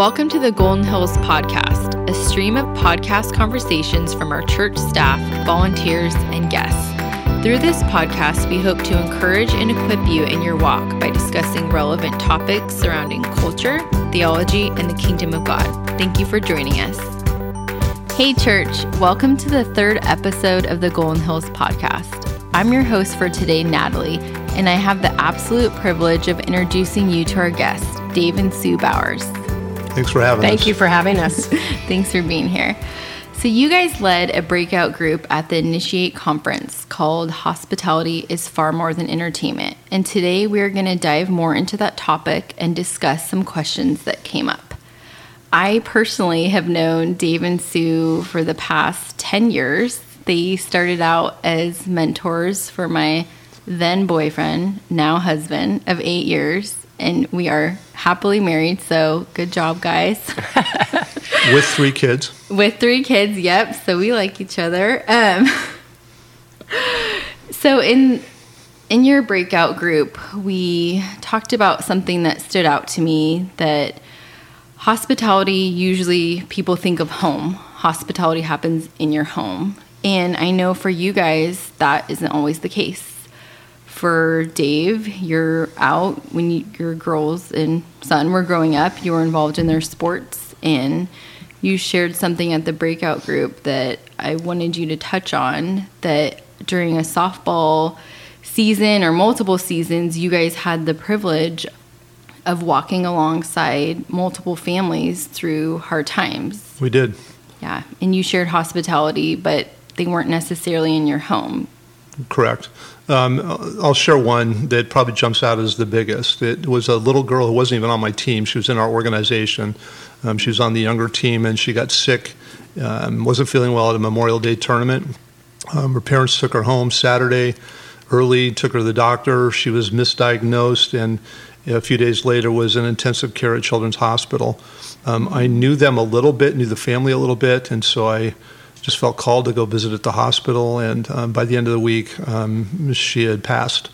Welcome to the Golden Hills Podcast, a stream of podcast conversations from our church staff, volunteers, and guests. Through this podcast, we hope to encourage and equip you in your walk by discussing relevant topics surrounding culture, theology, and the kingdom of God. Thank you for joining us. Hey, church, welcome to the third episode of the Golden Hills Podcast. I'm your host for today, Natalie, and I have the absolute privilege of introducing you to our guests, Dave and Sue Bowers. Thanks for having Thank us. you for having us. Thanks for being here. So, you guys led a breakout group at the Initiate conference called Hospitality is Far More Than Entertainment. And today we are going to dive more into that topic and discuss some questions that came up. I personally have known Dave and Sue for the past 10 years. They started out as mentors for my then boyfriend, now husband, of eight years. And we are happily married, so good job, guys. With three kids. With three kids, yep. So we like each other. Um, so in in your breakout group, we talked about something that stood out to me that hospitality usually people think of home. Hospitality happens in your home. And I know for you guys that isn't always the case. For Dave, you're out when you, your girls and son were growing up, you were involved in their sports and you shared something at the breakout group that I wanted you to touch on that during a softball season or multiple seasons, you guys had the privilege of walking alongside multiple families through hard times. We did. Yeah. And you shared hospitality, but they weren't necessarily in your home. Correct. Um, I'll share one that probably jumps out as the biggest. It was a little girl who wasn't even on my team. She was in our organization. Um, she was on the younger team, and she got sick. Um, wasn't feeling well at a Memorial Day tournament. Um, her parents took her home Saturday early, took her to the doctor. She was misdiagnosed, and a few days later was in intensive care at Children's Hospital. Um, I knew them a little bit, knew the family a little bit, and so I just felt called to go visit at the hospital. And um, by the end of the week, um, she had passed.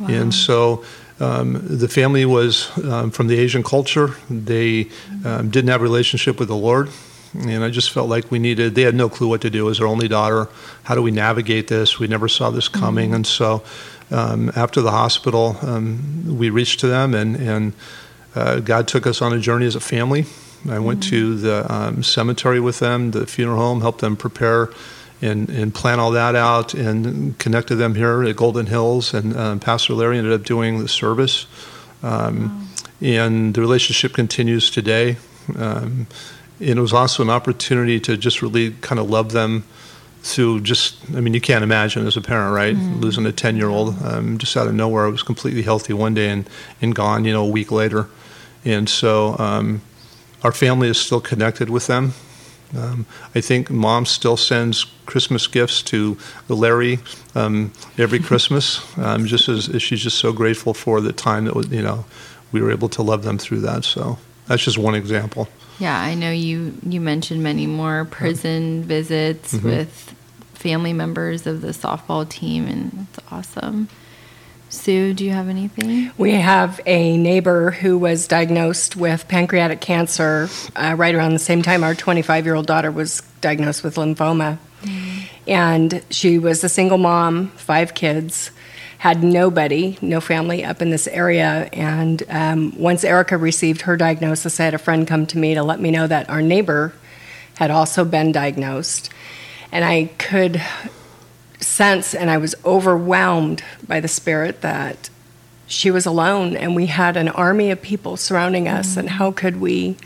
Wow. And so um, the family was um, from the Asian culture. They um, didn't have a relationship with the Lord. And I just felt like we needed, they had no clue what to do as their only daughter. How do we navigate this? We never saw this coming. Mm-hmm. And so um, after the hospital, we reached to them, and, and uh, God took us on a journey as a family. I went mm-hmm. to the um, cemetery with them, the funeral home, helped them prepare and, and plan all that out, and connected them here at Golden Hills. And um, Pastor Larry ended up doing the service. Um, wow. And the relationship continues today. Um, and it was also an opportunity to just really kind of love them through just, I mean, you can't imagine as a parent, right? Mm-hmm. Losing a 10 year old um, just out of nowhere. It was completely healthy one day and, and gone, you know, a week later. And so, um, our family is still connected with them. Um, I think mom still sends Christmas gifts to Larry um, every Christmas, um, just as, as, she's just so grateful for the time that you know we were able to love them through that. So that's just one example. Yeah, I know you you mentioned many more prison visits mm-hmm. with family members of the softball team, and it's awesome. Sue, do you have anything? We have a neighbor who was diagnosed with pancreatic cancer uh, right around the same time our 25 year old daughter was diagnosed with lymphoma. Mm-hmm. And she was a single mom, five kids, had nobody, no family up in this area. And um, once Erica received her diagnosis, I had a friend come to me to let me know that our neighbor had also been diagnosed. And I could sense and I was overwhelmed by the spirit that she was alone and we had an army of people surrounding us mm-hmm. and how could we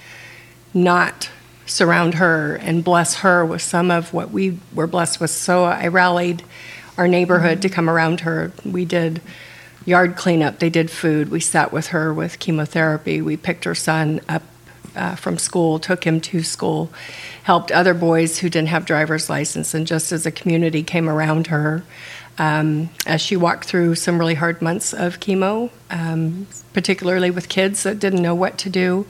not surround her and bless her with some of what we were blessed with so i rallied our neighborhood mm-hmm. to come around her we did yard cleanup they did food we sat with her with chemotherapy we picked her son up uh, from school, took him to school, helped other boys who didn't have driver's license, and just as a community came around her, um, as she walked through some really hard months of chemo, um, particularly with kids that didn't know what to do.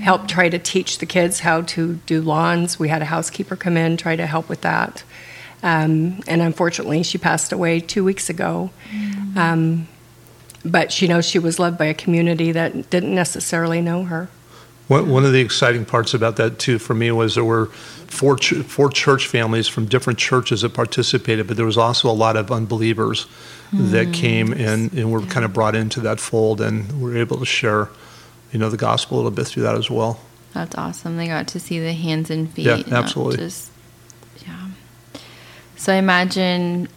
Helped try to teach the kids how to do lawns. We had a housekeeper come in, try to help with that. Um, and unfortunately, she passed away two weeks ago. Mm. but she knows she was loved by a community that didn't necessarily know her. One one of the exciting parts about that too for me was there were four ch- four church families from different churches that participated, but there was also a lot of unbelievers that mm. came and, and were kind of brought into that fold and were able to share, you know, the gospel a little bit through that as well. That's awesome. They got to see the hands and feet. Yeah, absolutely. Just, yeah. So I imagine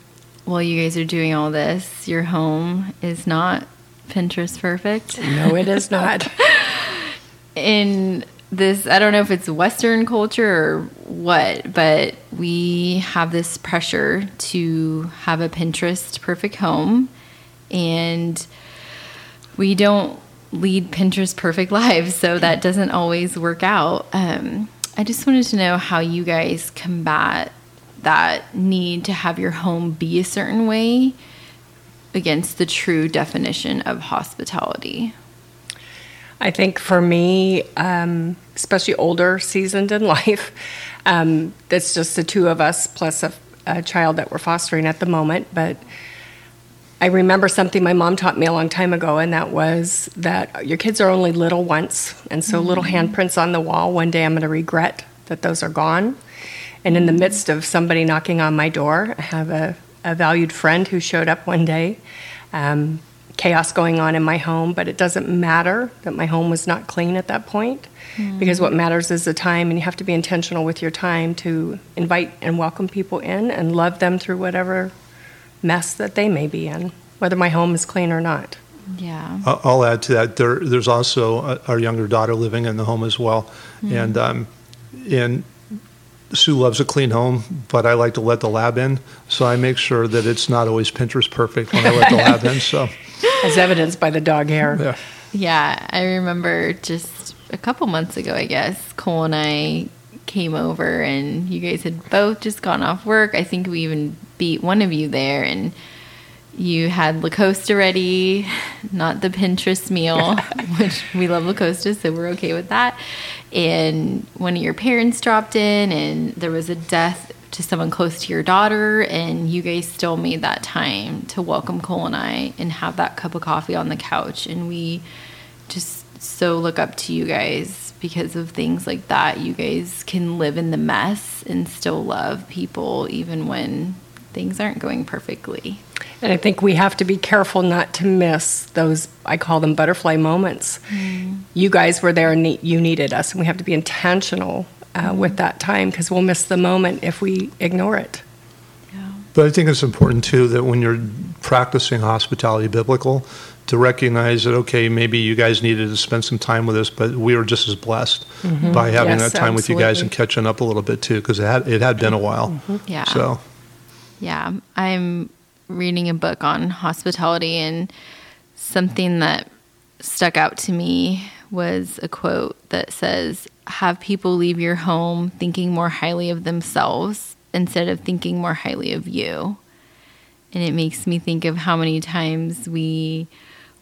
while you guys are doing all this, your home is not Pinterest perfect. No, it is not. in this i don't know if it's western culture or what but we have this pressure to have a pinterest perfect home. And we don't lead pinterest perfect lives so that doesn't always work out. Um, i just wanted to know how you guys combat that need to have your home be a certain way against the true definition of hospitality I think for me, um, especially older, seasoned in life, um, that's just the two of us plus a, a child that we're fostering at the moment. But I remember something my mom taught me a long time ago, and that was that your kids are only little once. And so, little handprints on the wall, one day I'm going to regret that those are gone. And in the midst of somebody knocking on my door, I have a, a valued friend who showed up one day. Um, chaos going on in my home, but it doesn't matter that my home was not clean at that point because what matters is the time, and you have to be intentional with your time to invite and welcome people in and love them through whatever mess that they may be in, whether my home is clean or not. yeah I- I'll add to that. There, there's also uh, our younger daughter living in the home as well, and um, and Sue loves a clean home, but I like to let the lab in, so I make sure that it's not always Pinterest perfect when I let the lab in. So As evidenced by the dog hair. yeah, Yeah, I remember just a couple months ago, I guess, Cole and I came over and you guys had both just gone off work. I think we even beat one of you there and you had La Costa ready, not the Pinterest meal, which we love La Costa, so we're okay with that. And one of your parents dropped in and there was a death to someone close to your daughter and you guys still made that time to welcome Cole and I and have that cup of coffee on the couch and we just so look up to you guys because of things like that. You guys can live in the mess and still love people even when things aren't going perfectly. And I think we have to be careful not to miss those, I call them butterfly moments. Mm-hmm. You guys were there and ne- you needed us, and we have to be intentional uh, with that time because we'll miss the moment if we ignore it. Yeah. but I think it's important too that when you're practicing hospitality biblical, to recognize that okay, maybe you guys needed to spend some time with us, but we were just as blessed by having Yes, that time with you guys and catching up a little bit too, because it had it had been a while. Yeah. So Yeah, I'm reading a book on hospitality, and something that stuck out to me was a quote that says, Have people leave your home thinking more highly of themselves instead of thinking more highly of you. And it makes me think of how many times we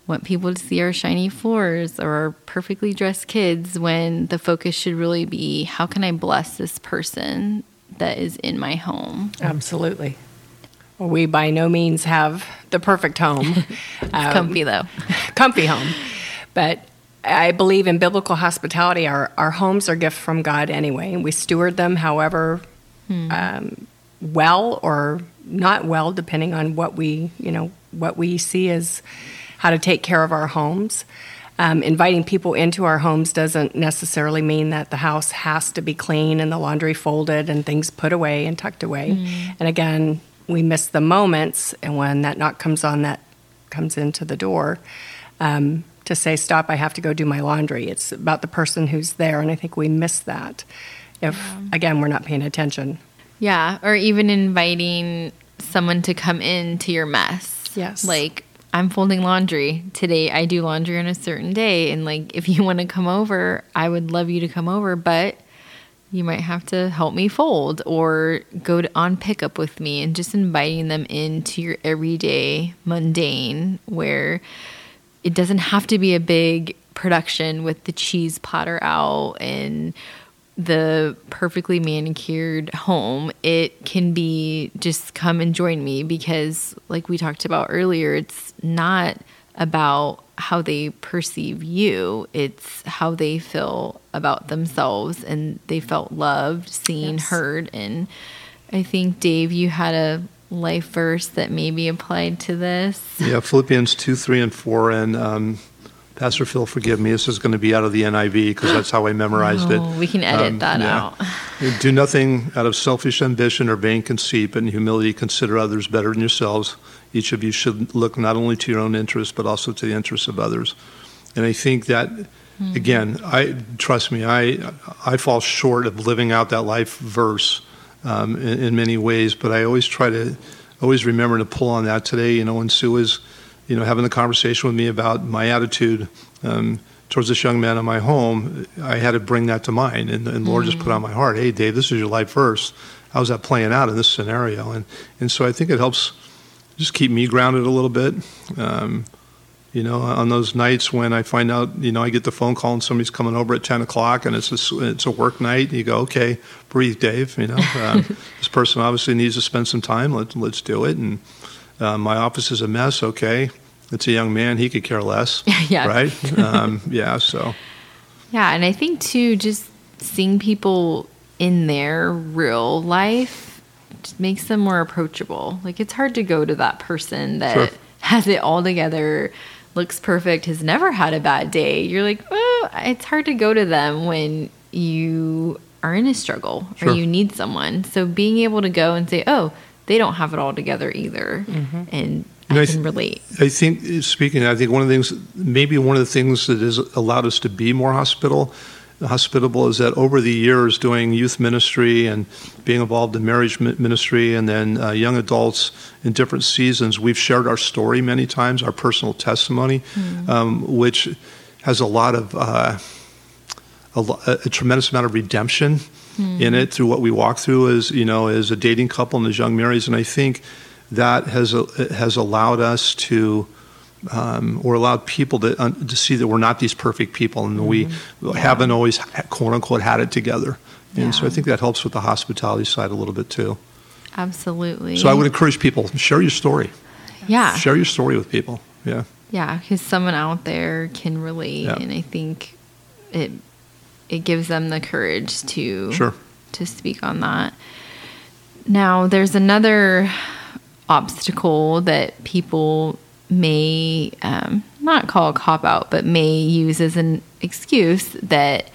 want people to see our shiny floors or our perfectly dressed kids when the focus should really be how can I bless this person that is in my home? Absolutely. Well, we by no means have the perfect home, Um, Comfy though. comfy home, but I believe in biblical hospitality. Our our homes are gifts from God anyway, and we steward them however um, well or not well, depending on what we you know what we see as how to take care of our homes. Um, inviting people into our homes doesn't necessarily mean that the house has to be clean and the laundry folded and things put away and tucked away. And again, we miss the moments, and when that knock comes on, that comes into the door um, to say, "Stop! I have to go do my laundry." It's about the person who's there, and I think we miss that if again we're not paying attention. Yeah, or even inviting someone to come in to your mess. Yes. Like I'm folding laundry today. I do laundry on a certain day and like if you want to come over, I would love you to come over, but you might have to help me fold or go to, on pickup with me and just inviting them into your everyday mundane where it doesn't have to be a big production with the cheese platter out and the perfectly manicured home. It can be just come and join me because, like we talked about earlier, it's not about how they perceive you. It's how they feel about themselves and they felt loved, seen, Yes. heard. And I think, Dave, you had a life verse that may be applied to this. Yeah, Philippians 2, 3, and 4. And um, Pastor Phil, forgive me, this is going to be out of the NIV because that's how I memorized it. Oh, we can edit Um, that yeah. out. Do nothing out of selfish ambition or vain conceit, but in humility consider others better than yourselves. Each of you should look not only to your own interests, but also to the interests of others. And I think that, again, I trust me, I I fall short of living out that life verse um, in, in many ways, but I always try to always remember to pull on that today. You know, when Sue was, you know, having the conversation with me about my attitude. Um, towards this young man in my home, I had to bring that to mind. And, and the Lord just put on my heart, hey, Dave, this is your life verse. How's that playing out in this scenario? And, and so I think it helps just keep me grounded a little bit. Um, you know, on those nights when I find out, you know, I get the phone call and somebody's coming over at 10 o'clock and it's a, it's a work night, you go, okay, breathe, Dave. You know, um, this person obviously needs to spend some time. Let's, let's do it. And uh, my office is a mess. Okay. It's a young man. He could care less. Yeah. Right. Um, yeah. So. Yeah, and I think too, just seeing people in their real life makes them more approachable. Like it's hard to go to that person that Sure. has it all together, looks perfect, has never had a bad day. You're like, well, it's hard to go to them when you are in a struggle or you need someone. So being able to go and say, oh, they don't have it all together either, mm-hmm. and And I I can relate. I think, speaking, I think one of the things, maybe one of the things that has allowed us to be more hospital, hospitable is that over the years doing youth ministry and being involved in marriage ministry and then uh, young adults in different seasons, we've shared our story many times, our personal testimony, um, which has a lot of, uh, a, a tremendous amount of redemption in it through what we walk through as, you know, as a dating couple and as young marrieds. And I think that has uh, has allowed us to um, or allowed people to un- to see that we're not these perfect people and we haven't always quote unquote had it together. And so I think that helps with the hospitality side a little bit too. Absolutely. So I would encourage people share your story. yeah. Share your story with people. Yeah. Yeah, because someone out there can relate, Yeah. and I think it it gives them the courage to Sure. to speak on that. Now, there's another obstacle that people may um, not call a cop out, but may use as an excuse that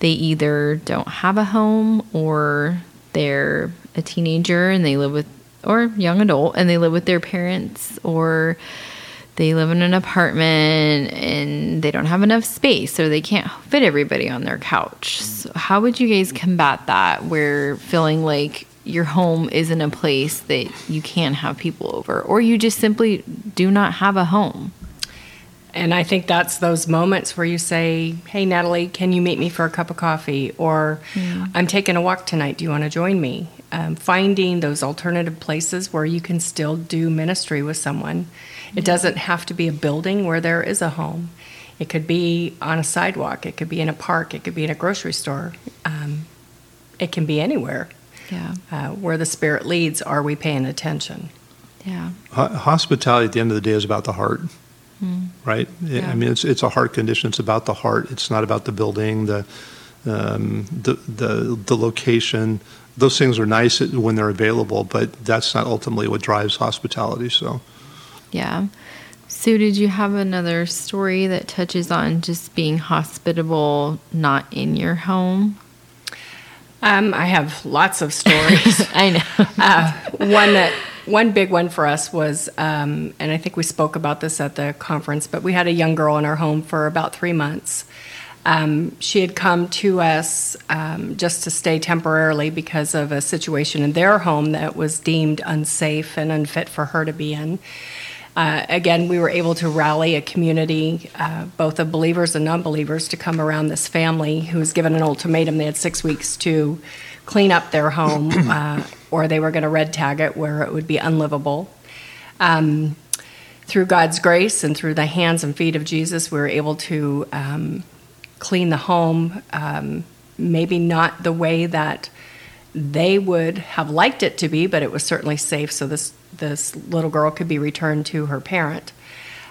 they either don't have a home or they're a teenager and they live with, or young adult and they live with their parents or they live in an apartment and they don't have enough space or they can't fit everybody on their couch. So how would you guys combat that where feeling like your home isn't a place that you can have people over or you just simply do not have a home? And I think that's those moments where you say, Hey, Natalie, can you meet me for a cup of coffee? Or I'm taking a walk tonight. Do you want to join me? Um, finding those alternative places where you can still do ministry with someone. It doesn't have to be a building where there is a home. It could be on a sidewalk, it could be in a park, it could be in a grocery store. Um, it can be anywhere. Yeah. Uh, where the Spirit leads, are we paying attention? Yeah. Ho- Hospitality at the end of the day is about the heart, right? I- Yeah. I mean, it's it's a heart condition. It's about the heart. It's not about the building, the um, the the the location. Those things are nice when they're available, but that's not ultimately what drives hospitality. So, Yeah. Sue, did you have another story that touches on just being hospitable not in your home? Um, I have lots of stories. I know. uh, one that one big one for us was, um, and I think we spoke about this at the conference, but we had a young girl in our home for about three months. Um, she had come to us um, just to stay temporarily because of a situation in their home that was deemed unsafe and unfit for her to be in. Uh, again, we were able to rally a community, uh, both of believers and non believers, to come around this family who was given an ultimatum. They had six weeks to clean up their home, uh, or they were going to red tag it where it would be unlivable. Um, through God's grace and through the hands and feet of Jesus, we were able to um, clean the home, um, maybe not the way that they would have liked it to be, but it was certainly safe so this, this little girl could be returned to her parent.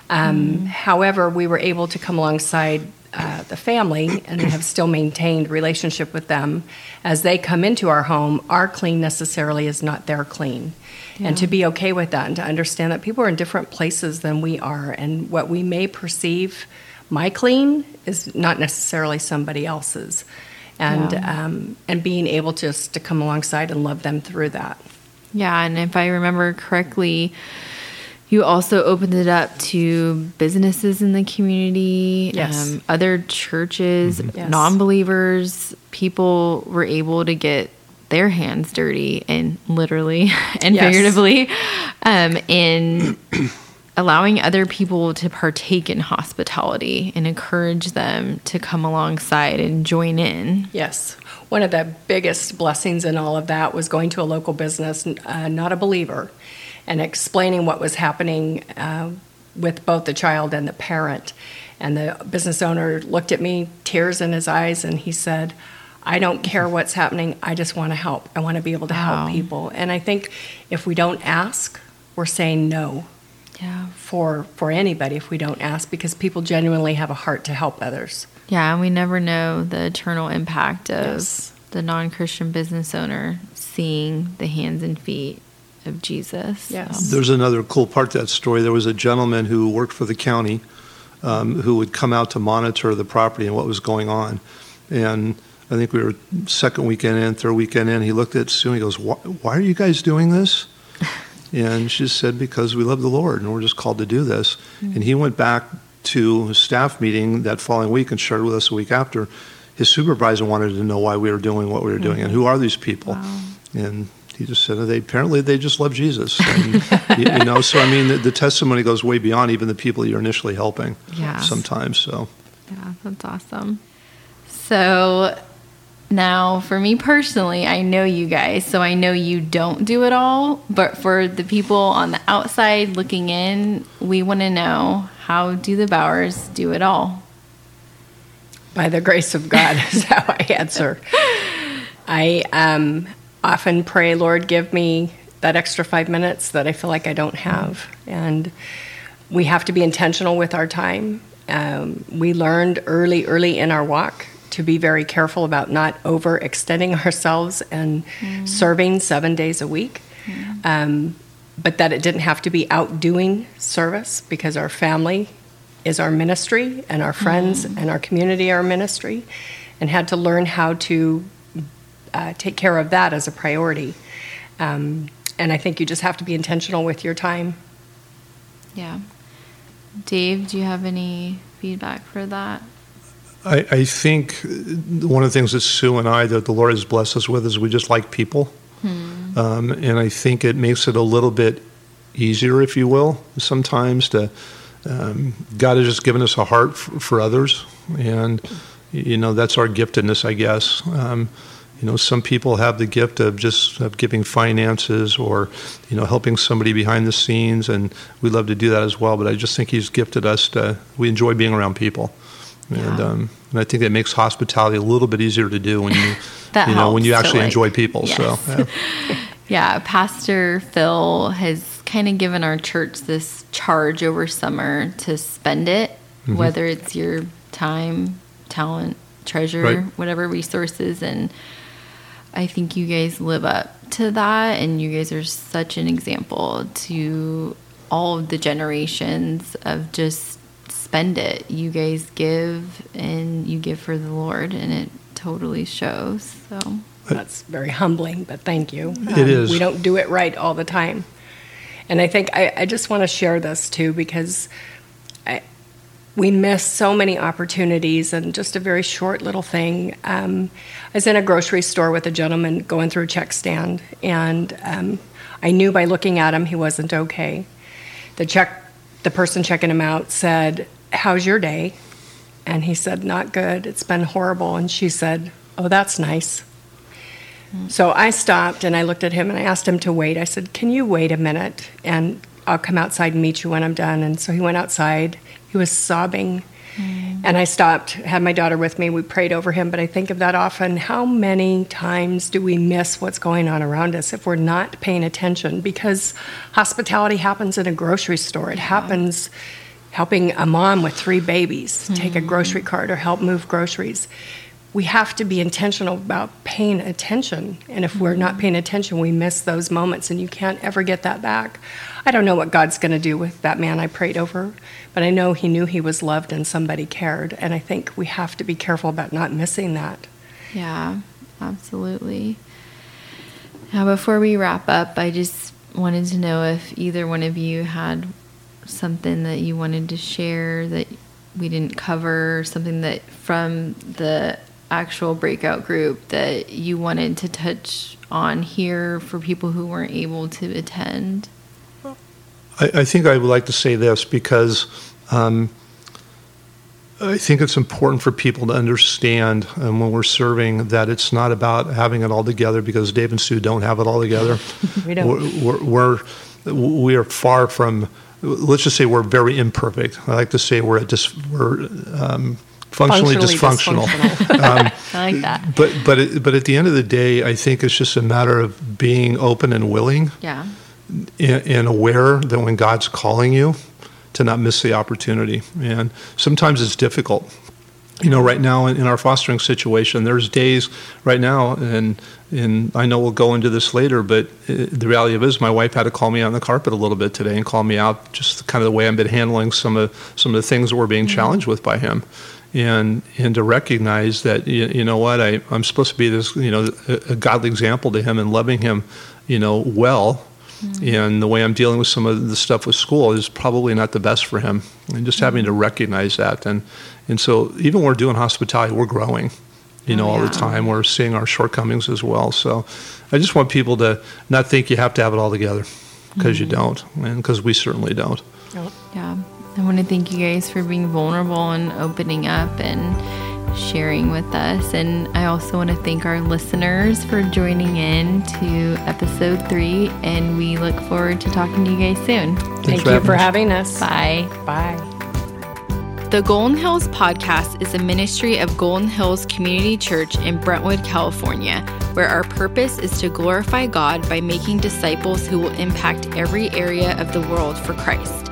Um, However, we were able to come alongside uh, the family and have still maintained relationship with them. As they come into our home, our clean necessarily is not their clean. And to be okay with that and to understand that people are in different places than we are, and what we may perceive my clean is not necessarily somebody else's. And, Yeah. um, and being able just to come alongside and love them through that. Yeah, and if I remember correctly, you also opened it up to businesses in the community, Yes. um, other churches, Yes. non-believers. People were able to get their hands dirty, and literally and Yes. figuratively, um, in allowing other people to partake in hospitality and encourage them to come alongside and join in. Yes. One of the biggest blessings in all of that was going to a local business, uh, not a believer, and explaining what was happening uh, with both the child and the parent. And the business owner looked at me, tears in his eyes, and he said, I don't care what's happening. I just want to help. I want to be able to Wow. help people. And I think if we don't ask, we're saying no Yeah. for for anybody if we don't ask because people genuinely have a heart to help others. Yeah, and we never know the eternal impact of Yes. the non Christian business owner seeing the hands and feet of Jesus. Yes. So, There's another cool part to that story. There was a gentleman who worked for the county um, who would come out to monitor the property and what was going on. And I think we were second weekend in, third weekend in. He looked at Sue and he goes, "Why, why are you guys doing this?" And she said, "Because we love the Lord and we're just called to do this." And he went back to his staff meeting that following week and shared with us a week after. His supervisor wanted to know why we were doing what we were doing and who are these people. Wow. And he just said they apparently they just love Jesus. And, you, you know, so I mean, the, the testimony goes way beyond even the people you're initially helping. Yeah. Sometimes, so yeah, that's awesome. So now, for me personally, I know you guys, so I know you don't do it all. But for the people on the outside looking in, we want to know how do the Bowers do it all? By the grace of God is how I answer. I um, often pray, Lord, give me that extra five minutes that I feel like I don't have. And we have to be intentional with our time. Um, we learned early, early in our walk to be very careful about not overextending ourselves and serving seven days a week. Um, but that it didn't have to be outdoing service because our family is our ministry and our friends and our community are our ministry and had to learn how to uh, take care of that as a priority. Um, and I think you just have to be intentional with your time. Yeah. Dave, do you have any feedback for that? I, I think one of the things that Sue and I that the Lord has blessed us with is we just like people, um, and I think it makes it a little bit easier, if you will, sometimes to. Um, God has just given us a heart for, for others, and you know that's our giftedness, I guess. Um, you know, some people have the gift of just of giving finances or you know helping somebody behind the scenes, and we love to do that as well. But I just think He's gifted us to. We enjoy being around people. And, um, and I think that makes hospitality a little bit easier to do when you, you know, when you actually like- enjoy people. So, yeah. Yeah, Pastor Phil has kind of given our church this charge over summer to spend it, Mm-hmm. whether it's your time, talent, treasure, Right. whatever resources. And I think you guys live up to that. And you guys are such an example to all of the generations of just spend it. You guys give and you give for the Lord, and it totally shows. So. That's very humbling, but thank you. Um, It is. We don't do it right all the time. And I think I, I just want to share this too because I, we miss so many opportunities and just a very short little thing. Um, I was in a grocery store with a gentleman going through a check stand, and um, I knew by looking at him he wasn't okay. The check, the person checking him out said, "How's your day?" And he said, "Not good. It's been horrible." And she said, "Oh, that's nice." Hmm. So I stopped and I looked at him and I asked him to wait. I said, Can you wait a minute and I'll come outside and meet you when I'm done? And so he went outside. He was sobbing. Mm. And I stopped, had my daughter with me. We prayed over him, but I think of that often. How many times do we miss what's going on around us if we're not paying attention? Because hospitality happens in a grocery store, it happens helping a mom with three babies take a mm-hmm. grocery cart or help move groceries. We have to be intentional about paying attention. And if we're not mm-hmm. paying attention, we miss those moments and you can't ever get that back. I don't know what God's going to do with that man I prayed over, but I know he knew he was loved and somebody cared. And I think we have to be careful about not missing that. Yeah, absolutely. Now, before we wrap up, I just wanted to know if either one of you had something that you wanted to share that we didn't cover, something that from the actual breakout group that you wanted to touch on here for people who weren't able to attend? I, I think I would like to say this because um, I think it's important for people to understand um, when we're serving that it's not about having it all together because Dave and Sue don't have it all together. We don't. We're, we're, we're, we are far from, let's just say we're very imperfect. I like to say we're, at dis, we're um, functionally, Functionally dysfunctional. dysfunctional. I like that. But, but, it, but at the end of the day, I think it's just a matter of being open and willing Yeah. And, aware that when God's calling you, to not miss the opportunity. And sometimes it's difficult. You know, right now in, in our fostering situation, there's days right now, and and I know we'll go into this later, but uh, the reality of it is, my wife had to call me on the carpet a little bit today and call me out just kind of the way I've been handling some of some of the things that we're being challenged with by him and and to recognize that you, you know what I I'm supposed to be this you know a, a godly example to him and loving him you know well Mm. and the way I'm dealing with some of the stuff with school is probably not the best for him. And just having to mm. recognize that. And and so even when we're doing hospitality we're growing you oh, know Oh, all the time. We're seeing our shortcomings as well. So I just want people to not think you have to have it all together because you mm. don't. And because we certainly don't. Oh, yeah. I want to thank you guys for being vulnerable and opening up and sharing with us. And I also want to thank our listeners for joining in to episode three. And we look forward to talking to you guys soon. Thank for you for having us. Bye. Bye. The Golden Hills Podcast is a ministry of Golden Hills Community Church in Brentwood, California, where our purpose is to glorify God by making disciples who will impact every area of the world for Christ.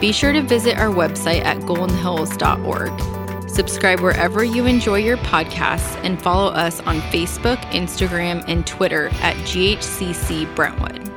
Be sure to visit our website at goldenhills.org. Subscribe wherever you enjoy your podcasts and follow us on Facebook, Instagram, and Twitter at GHCC Brentwood.